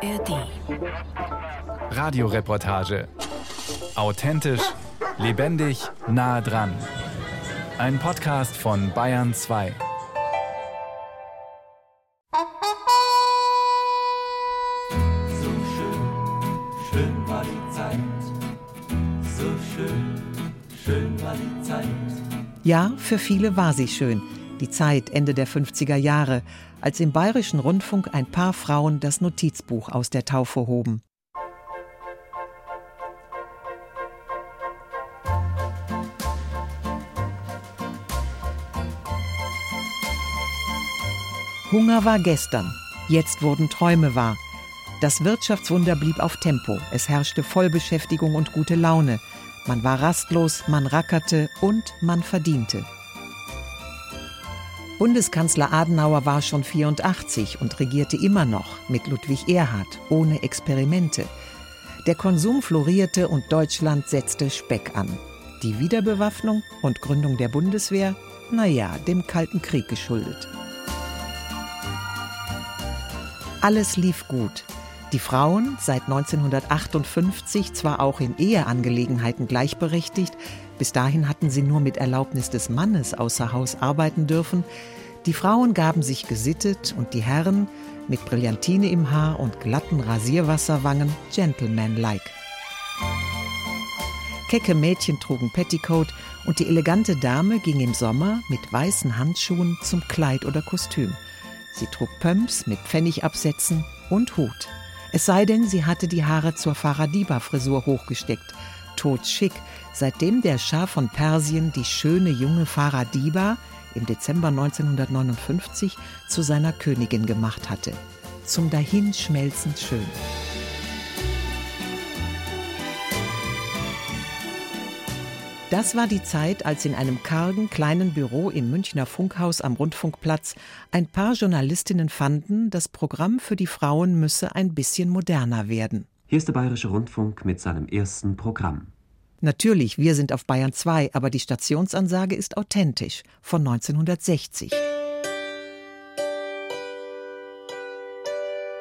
ARD. Radioreportage. Authentisch, lebendig, nah dran. Ein Podcast von Bayern 2. So schön, schön war die Zeit. So schön, schön war die Zeit. Ja, für viele war sie schön. Die Zeit Ende der 50er Jahre, als im Bayerischen Rundfunk ein paar Frauen das Notizbuch aus der Taufe hoben. Hunger war gestern, jetzt wurden Träume wahr. Das Wirtschaftswunder blieb auf Tempo, es herrschte Vollbeschäftigung und gute Laune. Man war rastlos, man rackerte und man verdiente. Bundeskanzler Adenauer war schon 84 und regierte immer noch mit Ludwig Erhard, ohne Experimente. Der Konsum florierte und Deutschland setzte Speck an. Die Wiederbewaffnung und Gründung der Bundeswehr, naja, dem Kalten Krieg geschuldet. Alles lief gut. Die Frauen, seit 1958 zwar auch in Eheangelegenheiten gleichberechtigt, bis dahin hatten sie nur mit Erlaubnis des Mannes außer Haus arbeiten dürfen, die Frauen gaben sich gesittet und die Herren, mit Brillantine im Haar und glatten Rasierwasserwangen, gentlemanlike. Kecke Mädchen trugen Petticoat und die elegante Dame ging im Sommer mit weißen Handschuhen zum Kleid oder Kostüm. Sie trug Pumps mit Pfennigabsätzen und Hut. Es sei denn, sie hatte die Haare zur Faradiba-Frisur hochgesteckt. Totschick, seitdem der Schah von Persien die schöne junge Faradiba im Dezember 1959 zu seiner Königin gemacht hatte. Zum Dahinschmelzend schön. Das war die Zeit, als in einem kargen kleinen Büro im Münchner Funkhaus am Rundfunkplatz ein paar Journalistinnen fanden, das Programm für die Frauen müsse ein bisschen moderner werden. Hier ist der Bayerische Rundfunk mit seinem ersten Programm. Natürlich, wir sind auf Bayern 2, aber die Stationsansage ist authentisch von 1960.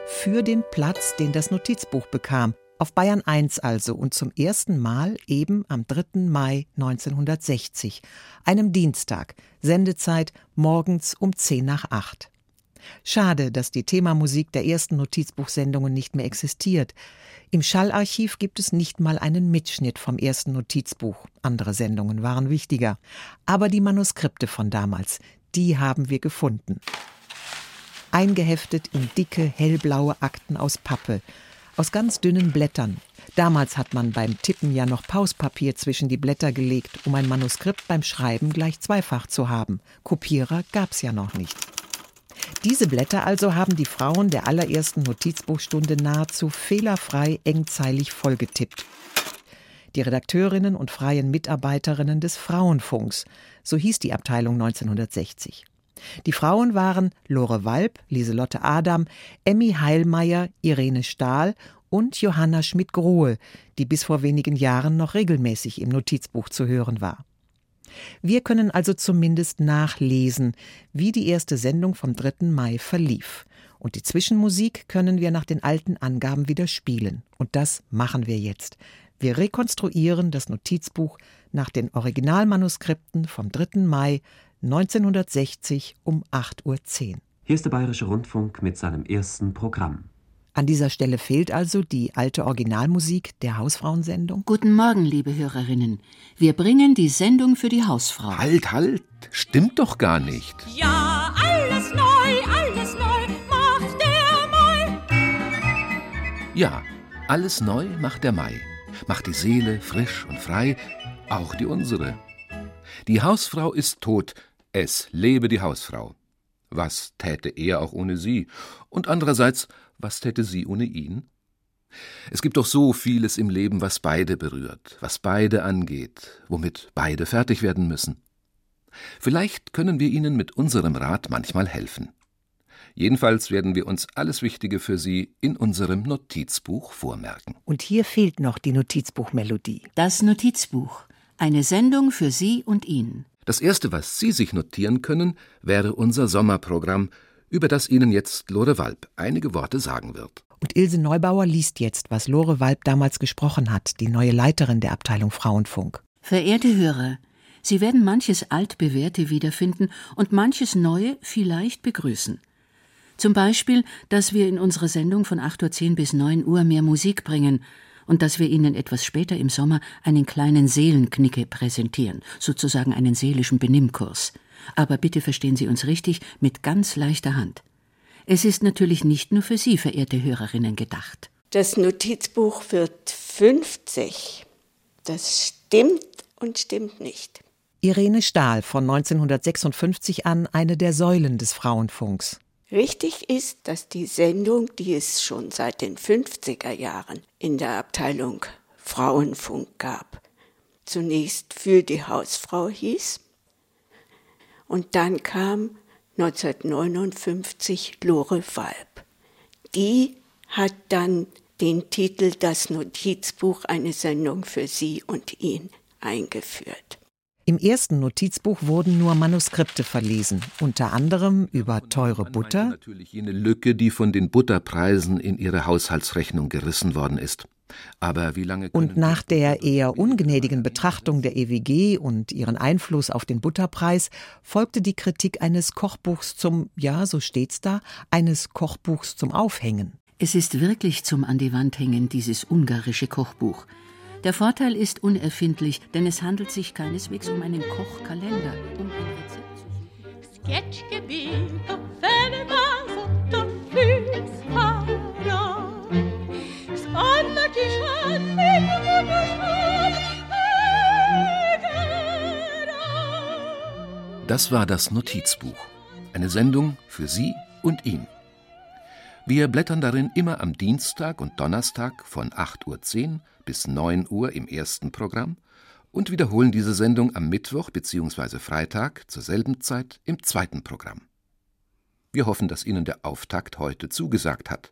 Für den Platz, den das Notizbuch bekam, auf Bayern 1 also und zum ersten Mal eben am 3. Mai 1960, einem Dienstag, Sendezeit morgens um 10 nach 8. Schade, dass die Themamusik der ersten Notizbuchsendungen nicht mehr existiert. Im Schallarchiv gibt es nicht mal einen Mitschnitt vom ersten Notizbuch. Andere Sendungen waren wichtiger. Aber die Manuskripte von damals, die haben wir gefunden. Eingeheftet in dicke, hellblaue Akten aus Pappe, aus ganz dünnen Blättern. Damals hat man beim Tippen ja noch Pauspapier zwischen die Blätter gelegt, um ein Manuskript beim Schreiben gleich zweifach zu haben. Kopierer gab's ja noch nicht. Diese Blätter also haben die Frauen der allerersten Notizbuchstunde nahezu fehlerfrei engzeilig vollgetippt. Die Redakteurinnen und freien Mitarbeiterinnen des Frauenfunks, so hieß die Abteilung 1960. Die Frauen waren Lore Walb, Lieselotte Adam, Emmy Heilmeier, Irene Stahl und Johanna Schmidt-Grohe, die bis vor wenigen Jahren noch regelmäßig im Notizbuch zu hören war. Wir können also zumindest nachlesen, wie die erste Sendung vom 3. Mai verlief. Und die Zwischenmusik können wir nach den alten Angaben wieder spielen. Und das machen wir jetzt. Wir rekonstruieren das Notizbuch nach den Originalmanuskripten vom 3. Mai 1960 um 8.10 Uhr. Hier ist der Bayerische Rundfunk mit seinem ersten Programm. An dieser Stelle fehlt also die alte Originalmusik der Hausfrauensendung. Guten Morgen, liebe Hörerinnen. Wir bringen die Sendung für die Hausfrau. Halt, halt, stimmt doch gar nicht. Ja, alles neu, alles neu macht der Mai. Ja, alles neu macht der Mai. Macht die Seele frisch und frei, auch die unsere. Die Hausfrau ist tot, es lebe die Hausfrau. Was täte er auch ohne sie? Und andererseits, was täte sie ohne ihn? Es gibt doch so vieles im Leben, was beide berührt, was beide angeht, womit beide fertig werden müssen. Vielleicht können wir Ihnen mit unserem Rat manchmal helfen. Jedenfalls werden wir uns alles Wichtige für Sie in unserem Notizbuch vormerken. Und hier fehlt noch die Notizbuchmelodie. Das Notizbuch. Eine Sendung für Sie und ihn. Das Erste, was Sie sich notieren können, wäre unser Sommerprogramm, über das Ihnen jetzt Lore Walb einige Worte sagen wird. Und Ilse Neubauer liest jetzt, was Lore Walb damals gesprochen hat, die neue Leiterin der Abteilung Frauenfunk. Verehrte Hörer, Sie werden manches altbewährte wiederfinden und manches Neue vielleicht begrüßen. Zum Beispiel, dass wir in unserer Sendung von 8.10 Uhr bis 9 Uhr mehr Musik bringen und dass wir Ihnen etwas später im Sommer einen kleinen Seelenknicke präsentieren, sozusagen einen seelischen Benimmkurs. Aber bitte verstehen Sie uns richtig, mit ganz leichter Hand. Es ist natürlich nicht nur für Sie, verehrte Hörerinnen, gedacht. Das Notizbuch wird 50. Das stimmt und stimmt nicht. Irene Stahl von 1956 an eine der Säulen des Frauenfunks. Richtig ist, dass die Sendung, die es schon seit den 50er Jahren in der Abteilung Frauenfunk gab, zunächst für die Hausfrau hieß und dann kam 1959 Lore Walb. Die hat dann den Titel Das Notizbuch, eine Sendung für sie und ihn eingeführt. Im ersten Notizbuch wurden nur Manuskripte verlesen, unter anderem über teure Butter. Natürlich jene Lücke, die von den Butterpreisen in ihre Haushaltsrechnung gerissen worden ist. Aber wie lange und nach der eher ungnädigen Betrachtung der EWG und ihren Einfluss auf den Butterpreis folgte die Kritik eines Kochbuchs zum, ja, so steht's da, eines Kochbuchs zum Aufhängen. Es ist wirklich zum an die Wand hängen, dieses ungarische Kochbuch. Der Vorteil ist unerfindlich, denn es handelt sich keineswegs um einen Kochkalender, um ein Rezept Das war das Notizbuch. Eine Sendung für Sie und ihn. Wir blättern darin immer am Dienstag und Donnerstag von 8.10 Uhr bis 9 Uhr im ersten Programm und wiederholen diese Sendung am Mittwoch bzw. Freitag zur selben Zeit im zweiten Programm. Wir hoffen, dass Ihnen der Auftakt heute zugesagt hat.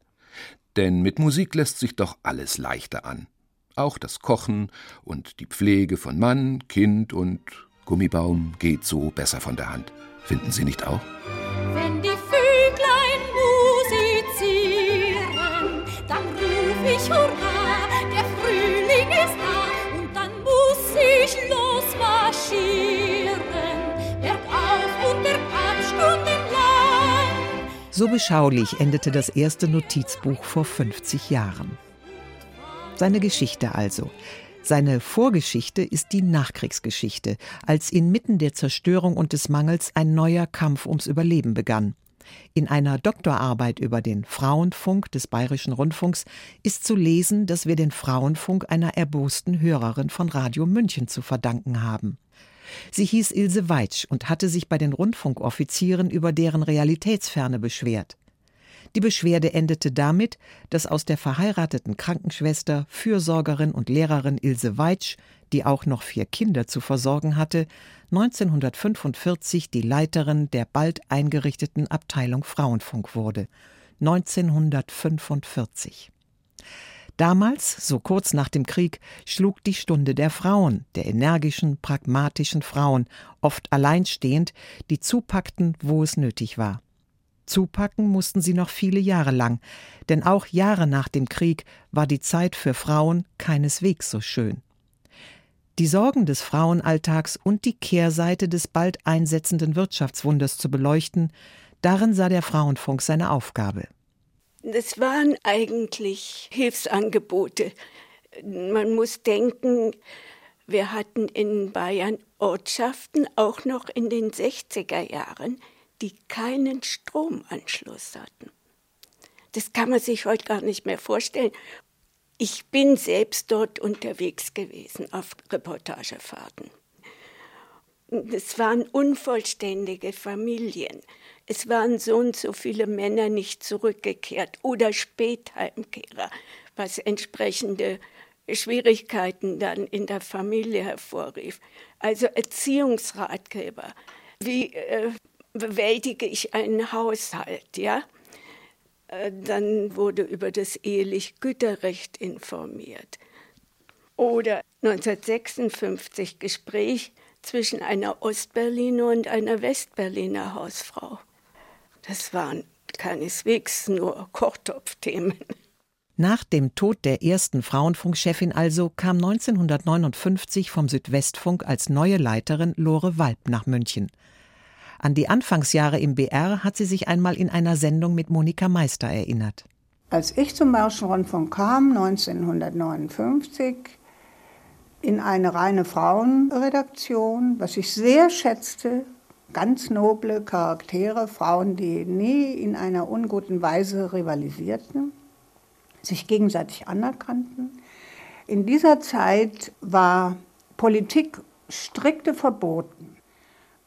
Denn mit Musik lässt sich doch alles leichter an. Auch das Kochen und die Pflege von Mann, Kind und Gummibaum geht so besser von der Hand. Finden Sie nicht auch? Wenn die Vöglein musizieren, dann ruf ich Hurra, der Frühling ist da und dann muss ich losmarschieren, bergauf und bergab stundenlang. So beschaulich endete das erste Notizbuch vor 50 Jahren. Seine Geschichte also. Seine Vorgeschichte ist die Nachkriegsgeschichte, als inmitten der Zerstörung und des Mangels ein neuer Kampf ums Überleben begann. In einer Doktorarbeit über den Frauenfunk des Bayerischen Rundfunks ist zu lesen, dass wir den Frauenfunk einer erbosten Hörerin von Radio München zu verdanken haben. Sie hieß Ilse Weitsch und hatte sich bei den Rundfunkoffizieren über deren Realitätsferne beschwert. Die Beschwerde endete damit, dass aus der verheirateten Krankenschwester, Fürsorgerin und Lehrerin Ilse Weitsch, die auch noch vier Kinder zu versorgen hatte, 1945 die Leiterin der bald eingerichteten Abteilung Frauenfunk wurde. 1945. Damals, so kurz nach dem Krieg, schlug die Stunde der Frauen, der energischen, pragmatischen Frauen, oft alleinstehend, die zupackten, wo es nötig war. Zupacken mussten sie noch viele Jahre lang, denn auch Jahre nach dem Krieg war die Zeit für Frauen keineswegs so schön. Die Sorgen des Frauenalltags und die Kehrseite des bald einsetzenden Wirtschaftswunders zu beleuchten, darin sah der Frauenfunk seine Aufgabe. Das waren eigentlich Hilfsangebote. Man muss denken, wir hatten in Bayern Ortschaften, auch noch in den 60er Jahren, die keinen Stromanschluss hatten. Das kann man sich heute gar nicht mehr vorstellen. Ich bin selbst dort unterwegs gewesen auf Reportagefahrten. Es waren unvollständige Familien. Es waren so und so viele Männer nicht zurückgekehrt oder Spätheimkehrer, was entsprechende Schwierigkeiten dann in der Familie hervorrief. Also Erziehungsratgeber. Wie äh, bewältige ich einen Haushalt, ja? Äh, Dann wurde über das eheliche Güterrecht informiert. Oder 1956 Gespräch zwischen einer Ostberliner und einer Westberliner Hausfrau. Das waren keineswegs nur Kochtopfthemen. Nach dem Tod der ersten Frauenfunkchefin also kam 1959 vom Südwestfunk als neue Leiterin Lore Walb nach München. An die Anfangsjahre im BR hat sie sich einmal in einer Sendung mit Monika Meister erinnert. Als ich zum Bayerischen kam, 1959, in eine reine Frauenredaktion, was ich sehr schätzte, ganz noble Charaktere, Frauen, die nie in einer unguten Weise rivalisierten sich gegenseitig anerkannten. In dieser Zeit war Politik strikte verboten.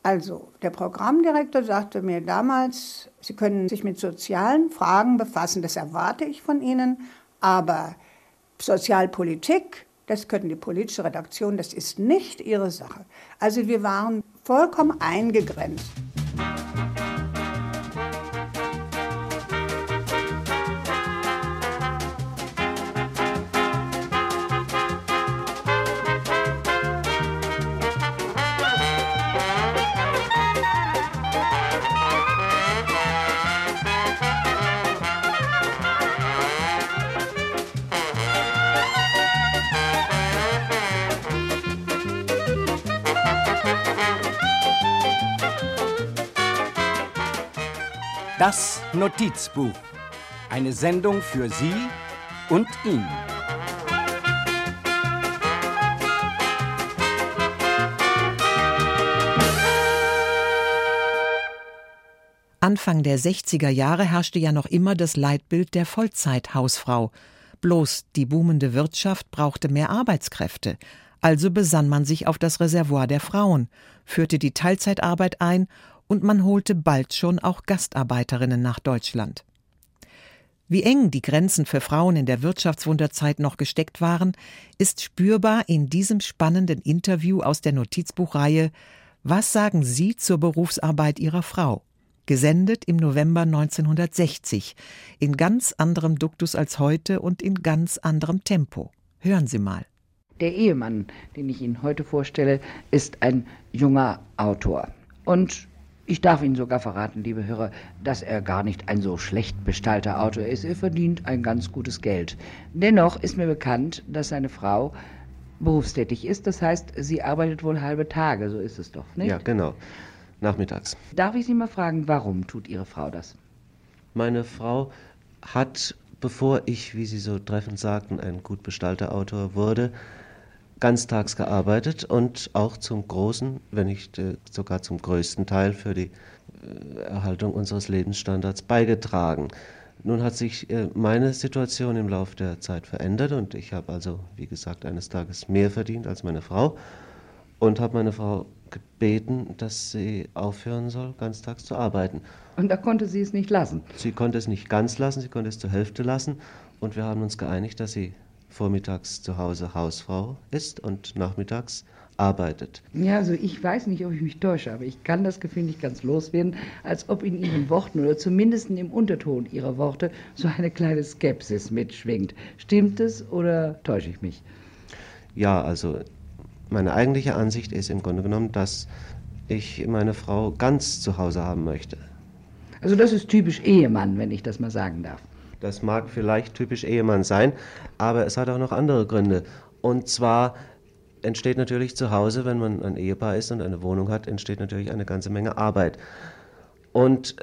Also der Programmdirektor sagte mir damals, Sie können sich mit sozialen Fragen befassen, das erwarte ich von Ihnen, aber Sozialpolitik, das können die politische Redaktion, das ist nicht Ihre Sache. Also wir waren vollkommen eingegrenzt. Das Notizbuch. Eine Sendung für Sie und ihn. Anfang der 60er Jahre herrschte ja noch immer das Leitbild der Vollzeithausfrau. Bloß die boomende Wirtschaft brauchte mehr Arbeitskräfte. Also besann man sich auf das Reservoir der Frauen, führte die Teilzeitarbeit ein und man holte bald schon auch Gastarbeiterinnen nach Deutschland. Wie eng die Grenzen für Frauen in der Wirtschaftswunderzeit noch gesteckt waren, ist spürbar in diesem spannenden Interview aus der Notizbuchreihe Was sagen Sie zur Berufsarbeit Ihrer Frau? gesendet im November 1960, in ganz anderem Duktus als heute und in ganz anderem Tempo. Hören Sie mal. Der Ehemann, den ich Ihnen heute vorstelle, ist ein junger Autor. Und ich darf Ihnen sogar verraten, liebe Hörer, dass er gar nicht ein so schlecht bestallter Autor ist. Er verdient ein ganz gutes Geld. Dennoch ist mir bekannt, dass seine Frau berufstätig ist. Das heißt, sie arbeitet wohl halbe Tage, so ist es doch, nicht? Ja, genau nachmittags. Darf ich Sie mal fragen, warum tut Ihre Frau das? Meine Frau hat, bevor ich, wie Sie so treffend sagten, ein gut bestallter Autor wurde, ganztags gearbeitet und auch zum großen, wenn nicht äh, sogar zum größten Teil für die äh, Erhaltung unseres Lebensstandards beigetragen. Nun hat sich äh, meine Situation im Laufe der Zeit verändert und ich habe also, wie gesagt, eines Tages mehr verdient als meine Frau und habe meine Frau gebeten, dass sie aufhören soll, ganztags zu arbeiten. Und da konnte sie es nicht lassen? Sie konnte es nicht ganz lassen, sie konnte es zur Hälfte lassen. Und wir haben uns geeinigt, dass sie vormittags zu Hause Hausfrau ist und nachmittags arbeitet. Ja, also ich weiß nicht, ob ich mich täusche, aber ich kann das Gefühl nicht ganz loswerden, als ob in Ihren Worten oder zumindest im Unterton Ihrer Worte so eine kleine Skepsis mitschwingt. Stimmt es oder täusche ich mich? Ja, also meine eigentliche Ansicht ist im Grunde genommen, dass ich meine Frau ganz zu Hause haben möchte. Also das ist typisch Ehemann, wenn ich das mal sagen darf. Das mag vielleicht typisch Ehemann sein, aber es hat auch noch andere Gründe. Und zwar entsteht natürlich zu Hause, wenn man ein Ehepaar ist und eine Wohnung hat, entsteht natürlich eine ganze Menge Arbeit. Und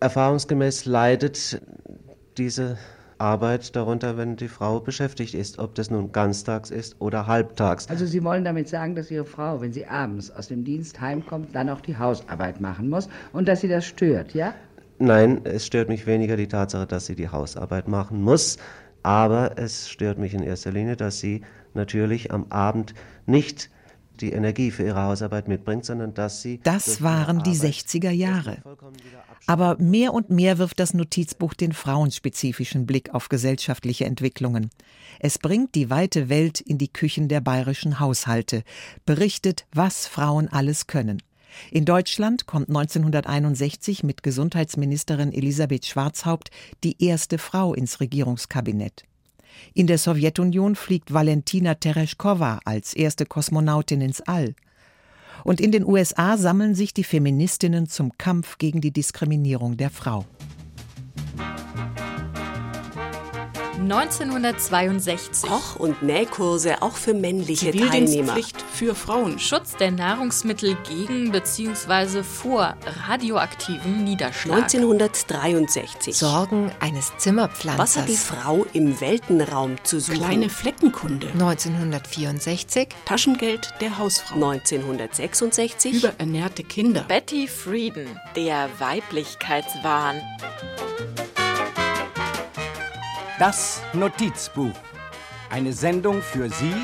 erfahrungsgemäß leidet diese Arbeit darunter, wenn die Frau beschäftigt ist, ob das nun ganztags ist oder halbtags. Also Sie wollen damit sagen, dass Ihre Frau, wenn sie abends aus dem Dienst heimkommt, dann auch die Hausarbeit machen muss und dass sie das stört, ja? Nein, es stört mich weniger die Tatsache, dass sie die Hausarbeit machen muss, aber es stört mich in erster Linie, dass sie natürlich am Abend nicht die Energie für ihre Hausarbeit mitbringt, sondern dass sie. Das waren die 60er Jahre. Aber mehr und mehr wirft das Notizbuch den frauenspezifischen Blick auf gesellschaftliche Entwicklungen. Es bringt die weite Welt in die Küchen der bayerischen Haushalte, berichtet, was Frauen alles können. In Deutschland kommt 1961 mit Gesundheitsministerin Elisabeth Schwarzhaupt die erste Frau ins Regierungskabinett. In der Sowjetunion fliegt Valentina Tereshkova als erste Kosmonautin ins All. Und in den USA sammeln sich die Feministinnen zum Kampf gegen die Diskriminierung der Frau. 1962. Koch- und Nähkurse auch für männliche Teilnehmer. für Frauen. Schutz der Nahrungsmittel gegen bzw. vor radioaktiven Niederschlag. 1963. Sorgen eines Zimmerpflanzers. Was hat die Frau im Weltenraum zu suchen? Kleine Fleckenkunde. 1964. Taschengeld der Hausfrau. 1966. Überernährte Kinder. Betty Friedan. Der Weiblichkeitswahn. Das Notizbuch. Eine Sendung für Sie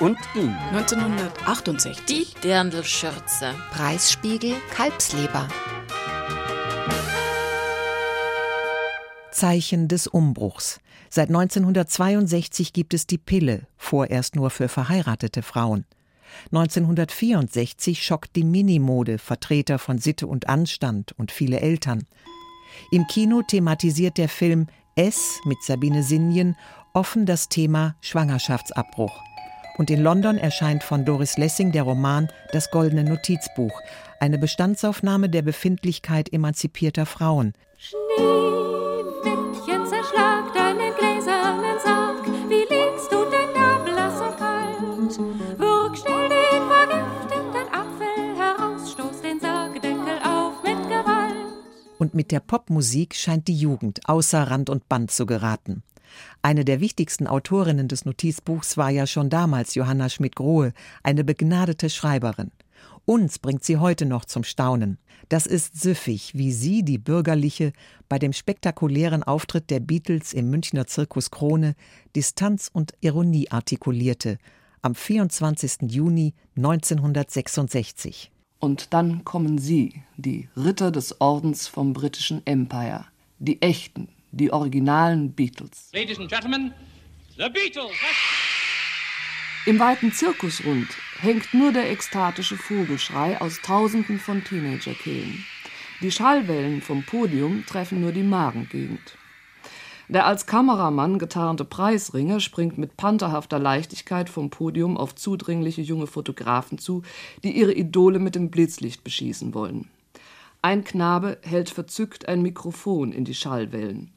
und ihn. 1968. Die Dirndlschürze. Preisspiegel Kalbsleber. Zeichen des Umbruchs. Seit 1962 gibt es die Pille, vorerst nur für verheiratete Frauen. 1964 schockt die Minimode Vertreter von Sitte und Anstand und viele Eltern. Im Kino thematisiert der Film S mit Sabine Sinjen offen das Thema Schwangerschaftsabbruch. Und in London erscheint von Doris Lessing der Roman Das goldene Notizbuch, eine Bestandsaufnahme der Befindlichkeit emanzipierter Frauen. Schneewittchen, Und mit der Popmusik scheint die Jugend außer Rand und Band zu geraten. Eine der wichtigsten Autorinnen des Notizbuchs war ja schon damals Johanna Schmidt-Grohe, eine begnadete Schreiberin. Uns bringt sie heute noch zum Staunen. Das ist süffig, wie sie, die Bürgerliche, bei dem spektakulären Auftritt der Beatles im Münchner Zirkus Krone Distanz und Ironie artikulierte, am 24. Juni 1966. Und dann kommen Sie, die Ritter des Ordens vom britischen Empire, die echten, die originalen Beatles. Ladies and Gentlemen, the Beatles. Im weiten Zirkusrund hängt nur der ekstatische Vogelschrei aus Tausenden von Teenagerkehlen. Die Schallwellen vom Podium treffen nur die Magengegend. Der als Kameramann getarnte Preisringer springt mit pantherhafter Leichtigkeit vom Podium auf zudringliche junge Fotografen zu, die ihre Idole mit dem Blitzlicht beschießen wollen. Ein Knabe hält verzückt ein Mikrofon in die Schallwellen.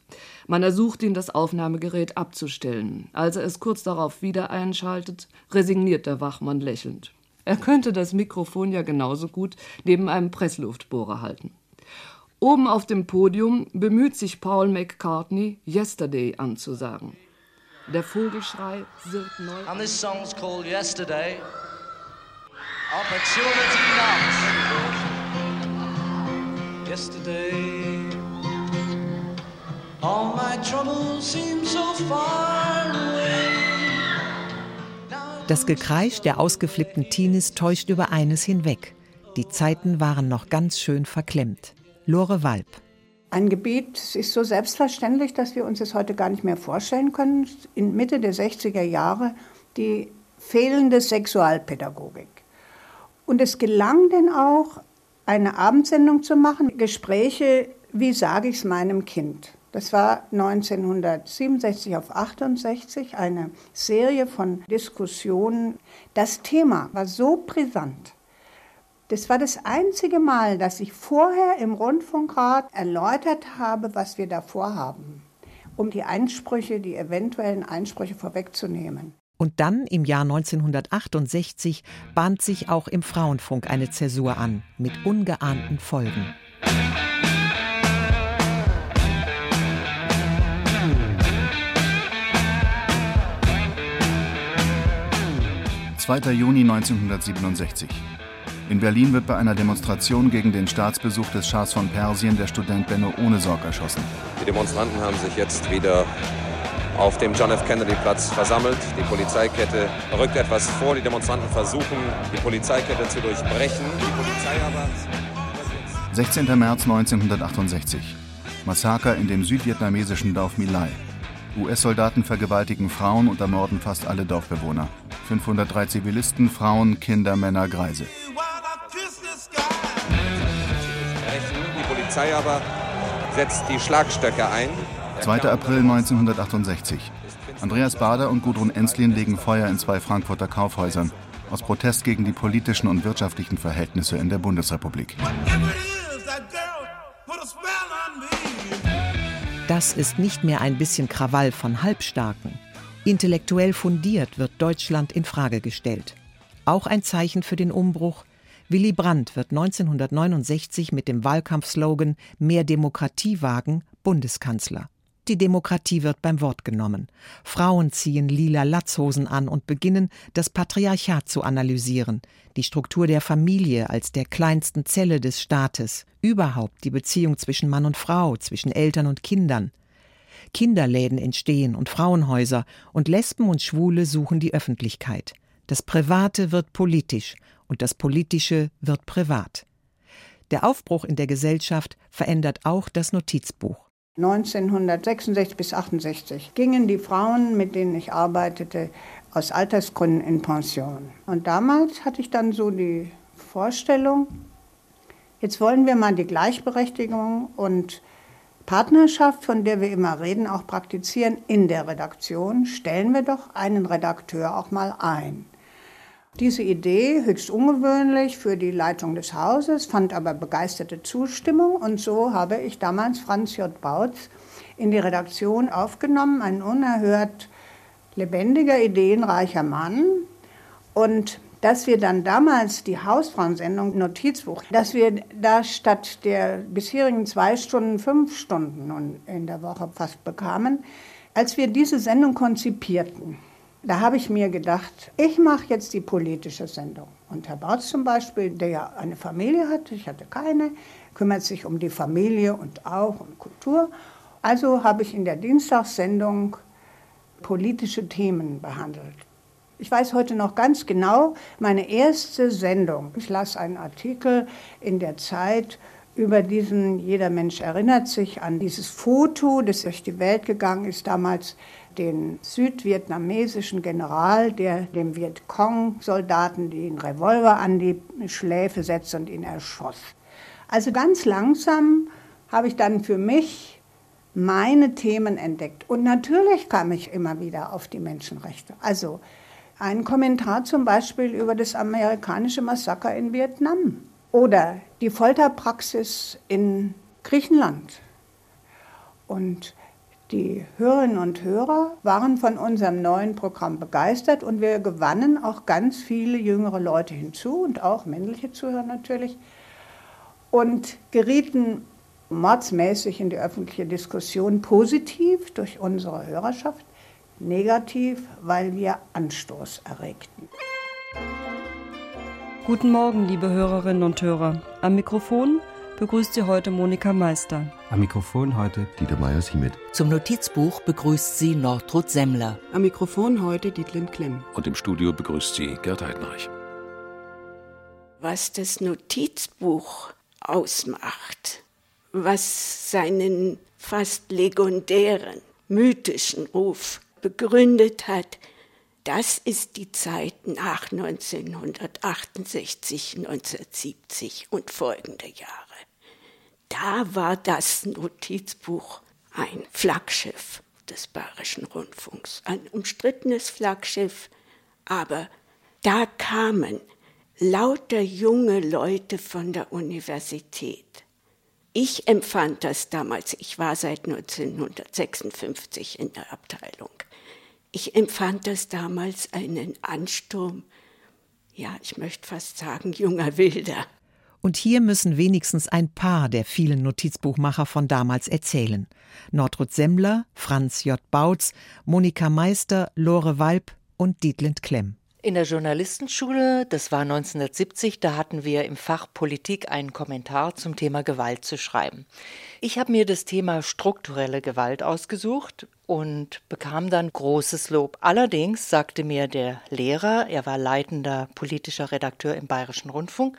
Man ersucht ihn, das Aufnahmegerät abzustellen. Als er es kurz darauf wieder einschaltet, resigniert der Wachmann lächelnd. Er könnte das Mikrofon ja genauso gut neben einem Pressluftbohrer halten. Oben auf dem Podium bemüht sich Paul McCartney, Yesterday anzusagen. Der Vogelschrei sirrt neu. And this song's called Yesterday. Opportunity knocks. Yesterday. All my troubles seem so far away. Das Gekreisch der ausgeflippten Teenies täuscht über eines hinweg. Die Zeiten waren noch ganz schön verklemmt. Lore Walb. Ein Gebiet, ist so selbstverständlich, dass wir uns es heute gar nicht mehr vorstellen können. In Mitte der 60er Jahre die fehlende Sexualpädagogik. Und es gelang denn auch, eine Abendsendung zu machen, Gespräche, wie sage ich es meinem Kind. Das war 1967 auf 68 eine Serie von Diskussionen. Das Thema war so brisant. Das war das einzige Mal, dass ich vorher im Rundfunkrat erläutert habe, was wir da vorhaben, um die Einsprüche, die eventuellen Einsprüche vorwegzunehmen. Und dann im Jahr 1968 bahnt sich auch im Frauenfunk eine Zäsur an, mit ungeahnten Folgen. 2. Juni 1967. In Berlin wird bei einer Demonstration gegen den Staatsbesuch des Schahs von Persien der Student Benno Ohnesorg erschossen. Die Demonstranten haben sich jetzt wieder auf dem John F. Kennedy Platz versammelt. Die Polizeikette rückt etwas vor. Die Demonstranten versuchen, die Polizeikette zu durchbrechen. Die Polizei aber 16. März 1968. Massaker in dem südvietnamesischen Dorf My Lai. US-Soldaten vergewaltigen Frauen und ermorden fast alle Dorfbewohner. 503 Zivilisten, Frauen, Kinder, Männer, Greise. Polizei aber setzt die Schlagstöcke ein. 2. April 1968. Andreas Bader und Gudrun Enslin legen Feuer in zwei Frankfurter Kaufhäusern aus Protest gegen die politischen und wirtschaftlichen Verhältnisse in der Bundesrepublik. Das ist nicht mehr ein bisschen Krawall von Halbstarken. Intellektuell fundiert wird Deutschland in Frage gestellt. Auch ein Zeichen für den Umbruch. Willy Brandt wird 1969 mit dem Wahlkampfslogan Mehr Demokratie wagen Bundeskanzler. Die Demokratie wird beim Wort genommen. Frauen ziehen lila Latzhosen an und beginnen, das Patriarchat zu analysieren, die Struktur der Familie als der kleinsten Zelle des Staates, überhaupt die Beziehung zwischen Mann und Frau, zwischen Eltern und Kindern. Kinderläden entstehen und Frauenhäuser, und Lesben und Schwule suchen die Öffentlichkeit. Das Private wird politisch und das Politische wird privat. Der Aufbruch in der Gesellschaft verändert auch das Notizbuch. 1966 bis 68 gingen die Frauen, mit denen ich arbeitete, aus Altersgründen in Pension. Und damals hatte ich dann so die Vorstellung, jetzt wollen wir mal die Gleichberechtigung und Partnerschaft, von der wir immer reden, auch praktizieren in der Redaktion. Stellen wir doch einen Redakteur auch mal ein. Diese Idee, höchst ungewöhnlich für die Leitung des Hauses, fand aber begeisterte Zustimmung und so habe ich damals Franz J. Bautz in die Redaktion aufgenommen, ein unerhört lebendiger, ideenreicher Mann. Und dass wir dann damals die Hausfrauensendung Notizbuch, dass wir da statt der bisherigen zwei Stunden fünf Stunden in der Woche fast bekamen, als wir diese Sendung konzipierten, da habe ich mir gedacht, ich mache jetzt die politische Sendung. Und Herr Bautz zum Beispiel, der ja eine Familie hat, ich hatte keine, kümmert sich um die Familie und auch um Kultur. Also habe ich in der Dienstagssendung politische Themen behandelt. Ich weiß heute noch ganz genau, meine erste Sendung, ich las einen Artikel in der Zeit über diesen, jeder Mensch erinnert sich an dieses Foto, das durch die Welt gegangen ist, damals den südvietnamesischen General, der dem Vietcong-Soldaten den Revolver an die Schläfe setzte und ihn erschoss. Also ganz langsam habe ich dann für mich meine Themen entdeckt. Und natürlich kam ich immer wieder auf die Menschenrechte. Also ein Kommentar zum Beispiel über das amerikanische Massaker in Vietnam oder die Folterpraxis in Griechenland. Und die Hörerinnen und Hörer waren von unserem neuen Programm begeistert und wir gewannen auch ganz viele jüngere Leute hinzu und auch männliche Zuhörer natürlich und gerieten mordsmäßig in die öffentliche Diskussion positiv durch unsere Hörerschaft, negativ, weil wir Anstoß erregten. Guten Morgen, liebe Hörerinnen und Hörer. Am Mikrofon begrüßt Sie heute Monika Meister. Am Mikrofon heute Dieter Meier-Siemet. Zum Notizbuch begrüßt Sie Nordrut Semmler. Am Mikrofon heute Dietlind Klemm. Und im Studio begrüßt Sie Gerd Heidenreich. Was das Notizbuch ausmacht, was seinen fast legendären, mythischen Ruf begründet hat, das ist die Zeit nach 1968, 1970 und folgende Jahre da war das Notizbuch ein Flaggschiff des Bayerischen Rundfunks, ein umstrittenes Flaggschiff, aber da kamen lauter junge Leute von der Universität. Ich empfand das damals, ich war seit 1956 in der Abteilung, ich empfand das damals einen Ansturm, ja, ich möchte fast sagen, junger Wilder. Und hier müssen wenigstens ein paar der vielen Notizbuchmacher von damals erzählen. Nordrut Semmler, Franz J. Bautz, Monika Meister, Lore Walb und Dietlind Klemm. In der Journalistenschule, das war 1970, da hatten wir im Fach Politik einen Kommentar zum Thema Gewalt zu schreiben. Ich habe mir das Thema strukturelle Gewalt ausgesucht und bekam dann großes Lob. Allerdings sagte mir der Lehrer, er war leitender politischer Redakteur im Bayerischen Rundfunk,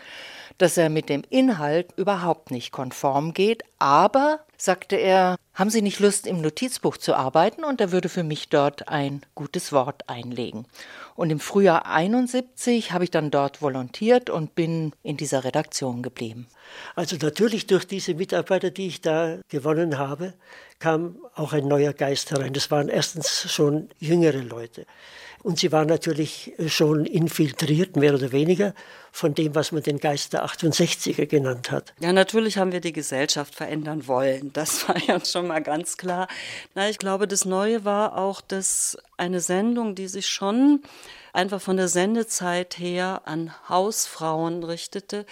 dass er mit dem Inhalt überhaupt nicht konform geht, aber, sagte er, haben Sie nicht Lust, im Notizbuch zu arbeiten? Und er würde für mich dort ein gutes Wort einlegen. Und im Frühjahr 71 habe ich dann dort volontiert und bin in dieser Redaktion geblieben. Also natürlich durch diese Mitarbeiter, die ich da gewonnen habe, kam auch ein neuer Geist herein. Das waren erstens schon jüngere Leute. Und sie waren natürlich schon infiltriert, mehr oder weniger, von dem, was man den Geist der 68er genannt hat. Ja, natürlich haben wir die Gesellschaft verändern wollen. Das war ja schon mal ganz klar. Na, ich glaube, das Neue war auch, dass eine Sendung, die sich schon einfach von der Sendezeit her an Hausfrauen richtete,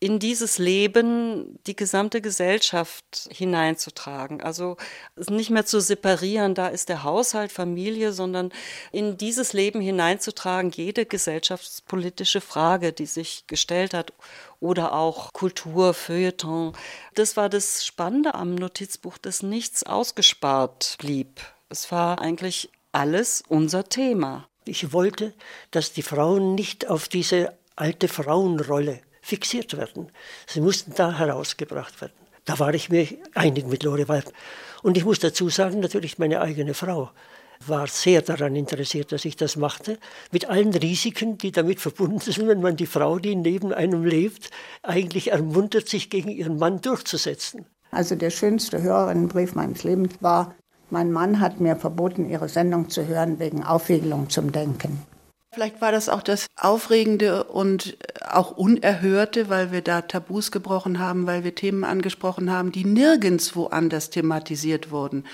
in dieses Leben die gesamte Gesellschaft hineinzutragen. Also nicht mehr zu separieren, da ist der Haushalt, Familie, sondern in dieses Leben hineinzutragen, jede gesellschaftspolitische Frage, die sich gestellt hat oder auch Kultur, Feuilleton. Das war das Spannende am Notizbuch, dass nichts ausgespart blieb. Es war eigentlich alles unser Thema. Ich wollte, dass die Frauen nicht auf diese alte Frauenrolle fixiert werden. Sie mussten da herausgebracht werden. Da war ich mir einig mit Lore Wald. Und ich muss dazu sagen, natürlich meine eigene Frau war sehr daran interessiert, dass ich das machte, mit allen Risiken, die damit verbunden sind, wenn man die Frau, die neben einem lebt, eigentlich ermuntert, sich gegen ihren Mann durchzusetzen. Also der schönste Hörerinnenbrief meines Lebens war, mein Mann hat mir verboten, Ihre Sendung zu hören wegen Aufwiegelung zum Denken. Vielleicht war das auch das Aufregende und auch Unerhörte, weil wir da Tabus gebrochen haben, weil wir Themen angesprochen haben, die nirgendwo anders thematisiert wurden.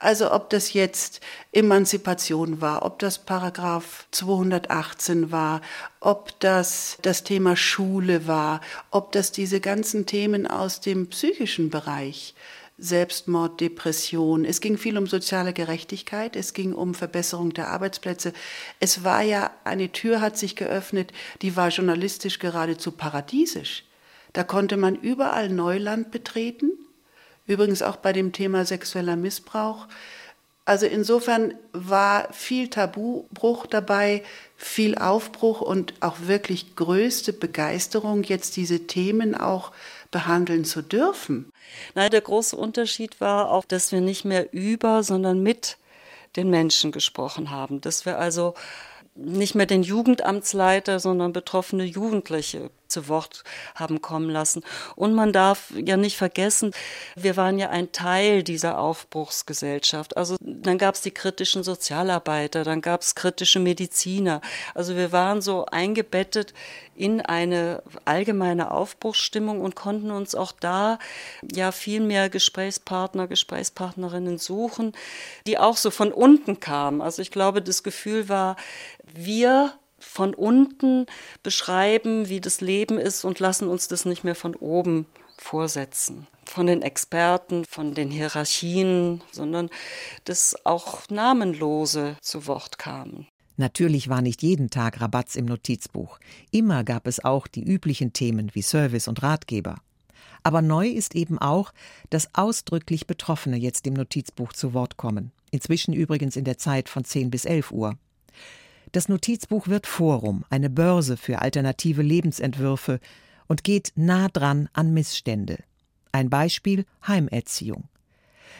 Also ob das jetzt Emanzipation war, ob das Paragraph 218 war, ob das das Thema Schule war, ob das diese ganzen Themen aus dem psychischen Bereich Selbstmord, Depression. Es ging viel um soziale Gerechtigkeit, es ging um Verbesserung der Arbeitsplätze. Es war ja, eine Tür hat sich geöffnet, die war journalistisch geradezu paradiesisch. Da konnte man überall Neuland betreten, übrigens auch bei dem Thema sexueller Missbrauch. Also insofern war viel Tabubruch dabei, viel Aufbruch und auch wirklich größte Begeisterung, jetzt diese Themen auch behandeln zu dürfen. Nein, der große Unterschied war auch, dass wir nicht mehr über, sondern mit den Menschen gesprochen haben. Dass wir also nicht mehr den Jugendamtsleiter, sondern betroffene Jugendliche zu Wort haben kommen lassen. Und man darf ja nicht vergessen, wir waren ja ein Teil dieser Aufbruchsgesellschaft. Also dann gab es die kritischen Sozialarbeiter, dann gab es kritische Mediziner. Also wir waren so eingebettet in eine allgemeine Aufbruchsstimmung und konnten uns auch da ja viel mehr Gesprächspartner, Gesprächspartnerinnen suchen, die auch so von unten kamen. Also ich glaube, das Gefühl war, wir von unten beschreiben, wie das Leben ist und lassen uns das nicht mehr von oben vorsetzen. Von den Experten, von den Hierarchien, sondern dass auch Namenlose zu Wort kamen. Natürlich war nicht jeden Tag Rabatz im Notizbuch. Immer gab es auch die üblichen Themen wie Service und Ratgeber. Aber neu ist eben auch, dass ausdrücklich Betroffene jetzt im Notizbuch zu Wort kommen. Inzwischen übrigens in der Zeit von 10 bis 11 Uhr. Das Notizbuch wird Forum, eine Börse für alternative Lebensentwürfe und geht nah dran an Missstände. Ein Beispiel Heimerziehung.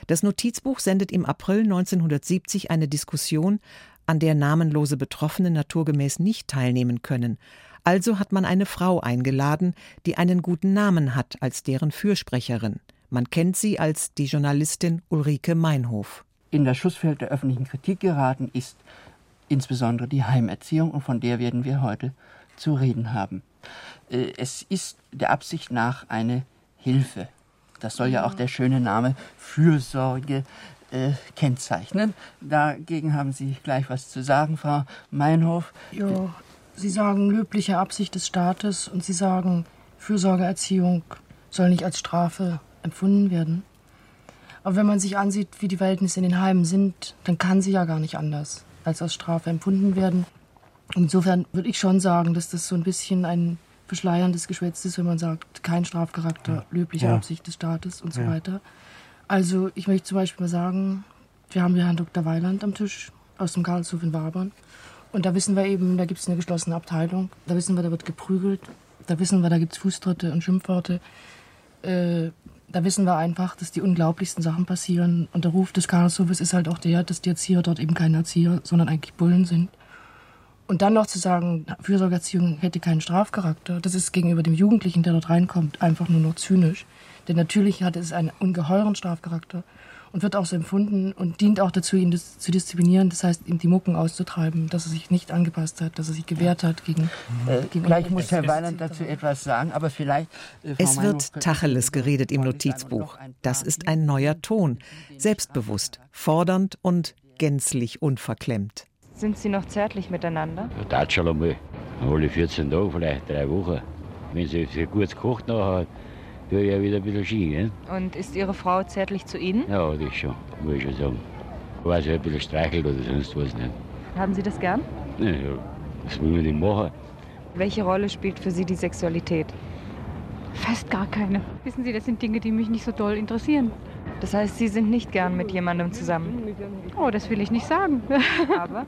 Das Notizbuch sendet im April 1970 eine Diskussion, an der namenlose Betroffene naturgemäß nicht teilnehmen können. Also hat man eine Frau eingeladen, die einen guten Namen hat als deren Fürsprecherin. Man kennt sie als die Journalistin Ulrike Meinhof. In das Schussfeld der öffentlichen Kritik geraten ist insbesondere die Heimerziehung, und von der werden wir heute zu reden haben. Äh, es ist der Absicht nach eine Hilfe. Das soll ja auch der schöne Name Fürsorge äh, kennzeichnen. Dagegen haben Sie gleich was zu sagen, Frau Meinhof. Ja, Sie sagen löbliche Absicht des Staates und Sie sagen, Fürsorgeerziehung soll nicht als Strafe empfunden werden. Aber wenn man sich ansieht, wie die Verhältnisse in den Heimen sind, dann kann sie ja gar nicht anders als als Strafe empfunden werden. Insofern würde ich schon sagen, dass das so ein bisschen ein verschleierndes Geschwätz ist, wenn man sagt, kein Strafcharakter, löbliche ja. Absicht des Staates und so ja. weiter. Also ich möchte zum Beispiel mal sagen, wir haben hier Herrn Dr. Weiland am Tisch aus dem Karlshof in Wabern. Und da wissen wir eben, da gibt es eine geschlossene Abteilung. Da wissen wir, da wird geprügelt. Da wissen wir, da gibt es Fußtritte und Schimpfworte. Äh, da wissen wir einfach, dass die unglaublichsten Sachen passieren. Und der Ruf des Karlshofes ist halt auch der, dass die Erzieher dort eben keine Erzieher, sondern eigentlich Bullen sind. Und dann noch zu sagen, Fürsorgeerziehung hätte keinen Strafcharakter, das ist gegenüber dem Jugendlichen, der dort reinkommt, einfach nur noch zynisch. Denn natürlich hat es einen ungeheuren Strafcharakter und wird auch so empfunden und dient auch dazu, ihn zu disziplinieren. Das heißt, ihm die Mucken auszutreiben, dass er sich nicht angepasst hat, dass er sich gewehrt hat gegen. Äh, gegen gleich muss Herr Weiland dazu etwas sagen, aber vielleicht. Äh, es wird Tacheles geredet im Notizbuch. Das ist ein neuer Ton. Selbstbewusst, fordernd und gänzlich unverklemmt. Sind Sie noch zärtlich miteinander? Das schon einmal. Alle 14 Tage, vielleicht drei Wochen. Wenn sie gut gekocht nachher ich ja wieder ein bisschen Ski. Gell? Und ist Ihre Frau zärtlich zu Ihnen? Ja, das schon, muss ich schon sagen. Weil sie ein bisschen streichelt oder sonst was nicht. Haben Sie das gern? Ja, was will man denn machen? Welche Rolle spielt für Sie die Sexualität? Fast gar keine. Wissen Sie, das sind Dinge, die mich nicht so doll interessieren. Das heißt, Sie sind nicht gern mit jemandem zusammen? Oh, das will ich nicht sagen. Aber?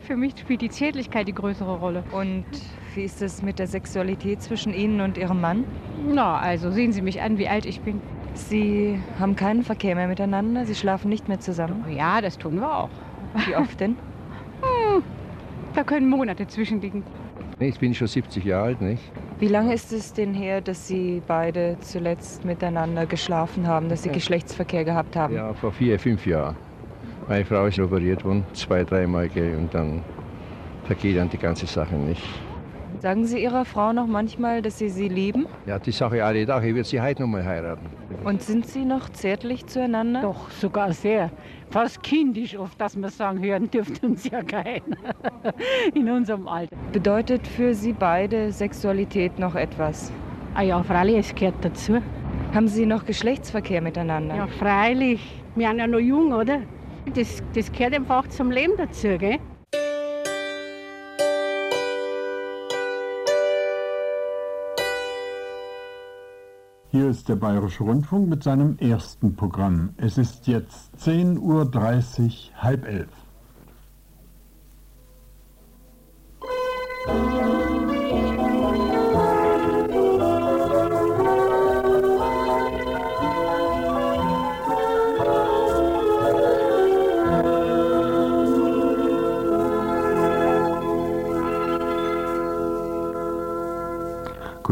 Für mich spielt die Zärtlichkeit die größere Rolle. Und wie ist es mit der Sexualität zwischen Ihnen und Ihrem Mann? Na, also sehen Sie mich an, wie alt ich bin. Sie haben keinen Verkehr mehr miteinander? Sie schlafen nicht mehr zusammen? Ja, das tun wir auch. Wie oft denn? Hm, da können Monate zwischenliegen. Ich bin schon 70 Jahre alt, nicht? Wie lange ist es denn her, dass Sie beide zuletzt miteinander geschlafen haben, dass Sie Ja. Geschlechtsverkehr gehabt haben? Ja, vor vier, fünf Jahren. Meine Frau ist operiert worden, zwei, dreimal, und dann vergeht dann die ganze Sache nicht. Sagen Sie Ihrer Frau noch manchmal, dass Sie sie lieben? Ja, die Sache alle Tage, ich würde sie heute noch mal heiraten. Und sind Sie noch zärtlich zueinander? Doch, sogar sehr. Fast kindisch oft, dass wir sagen, hören dürfte uns ja keiner. In unserem Alter. Bedeutet für Sie beide Sexualität noch etwas? Ah ja, freilich, es gehört dazu. Haben Sie noch Geschlechtsverkehr miteinander? Ja, freilich. Wir sind ja noch jung, oder? Das, das gehört einfach zum Leben dazu, gell? Hier ist der Bayerische Rundfunk mit seinem ersten Programm. Es ist jetzt 10.30 Uhr, halb elf.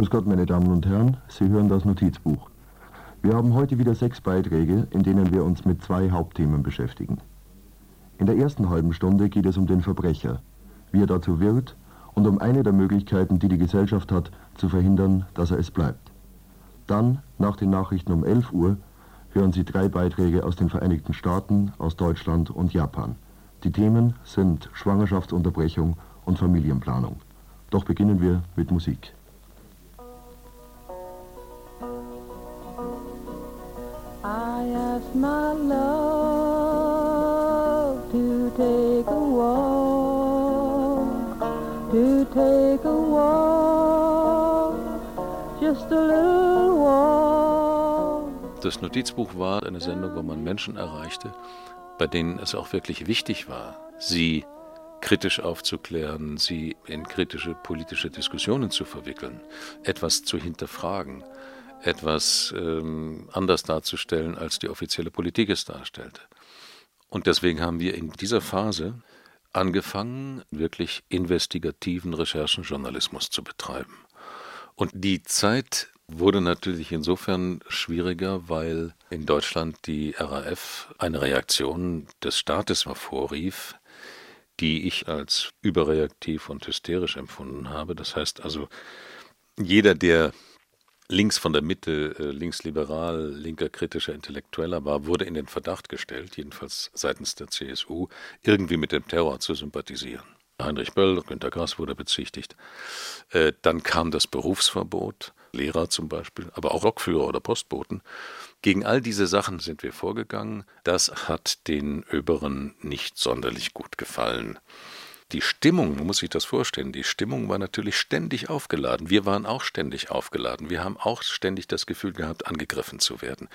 Grüß Gott, meine Damen und Herren, Sie hören das Notizbuch. Wir haben heute wieder sechs Beiträge, in denen wir uns mit zwei Hauptthemen beschäftigen. In der ersten halben Stunde geht es um den Verbrecher, wie er dazu wird und um eine der Möglichkeiten, die die Gesellschaft hat, zu verhindern, dass er es bleibt. Dann, nach den Nachrichten um 11 Uhr, hören Sie drei Beiträge aus den Vereinigten Staaten, aus Deutschland und Japan. Die Themen sind Schwangerschaftsunterbrechung und Familienplanung. Doch beginnen wir mit Musik. Das Notizbuch war eine Sendung, wo man Menschen erreichte, bei denen es auch wirklich wichtig war, sie kritisch aufzuklären, sie in kritische politische Diskussionen zu verwickeln, etwas zu hinterfragen, etwas ähm, anders darzustellen, als die offizielle Politik es darstellte. Und deswegen haben wir in dieser Phase angefangen, wirklich investigativen Recherchenjournalismus zu betreiben. Und die Zeit wurde natürlich insofern schwieriger, weil in Deutschland die RAF eine Reaktion des Staates hervorrief, die ich als überreaktiv und hysterisch empfunden habe. Das heißt also, jeder, der links von der Mitte, äh, linksliberal, linker kritischer Intellektueller war, wurde in den Verdacht gestellt, jedenfalls seitens der CSU, irgendwie mit dem Terror zu sympathisieren. Heinrich Böll, Günter Grass wurde bezichtigt. Äh, Dann kam das Berufsverbot, Lehrer zum Beispiel, aber auch Rockführer oder Postboten. Gegen all diese Sachen sind wir vorgegangen. Das hat den Öberen nicht sonderlich gut gefallen. Die Stimmung, man muss sich das vorstellen, die Stimmung war natürlich ständig aufgeladen. Wir waren auch ständig aufgeladen. Wir haben auch ständig das Gefühl gehabt, angegriffen zu werden.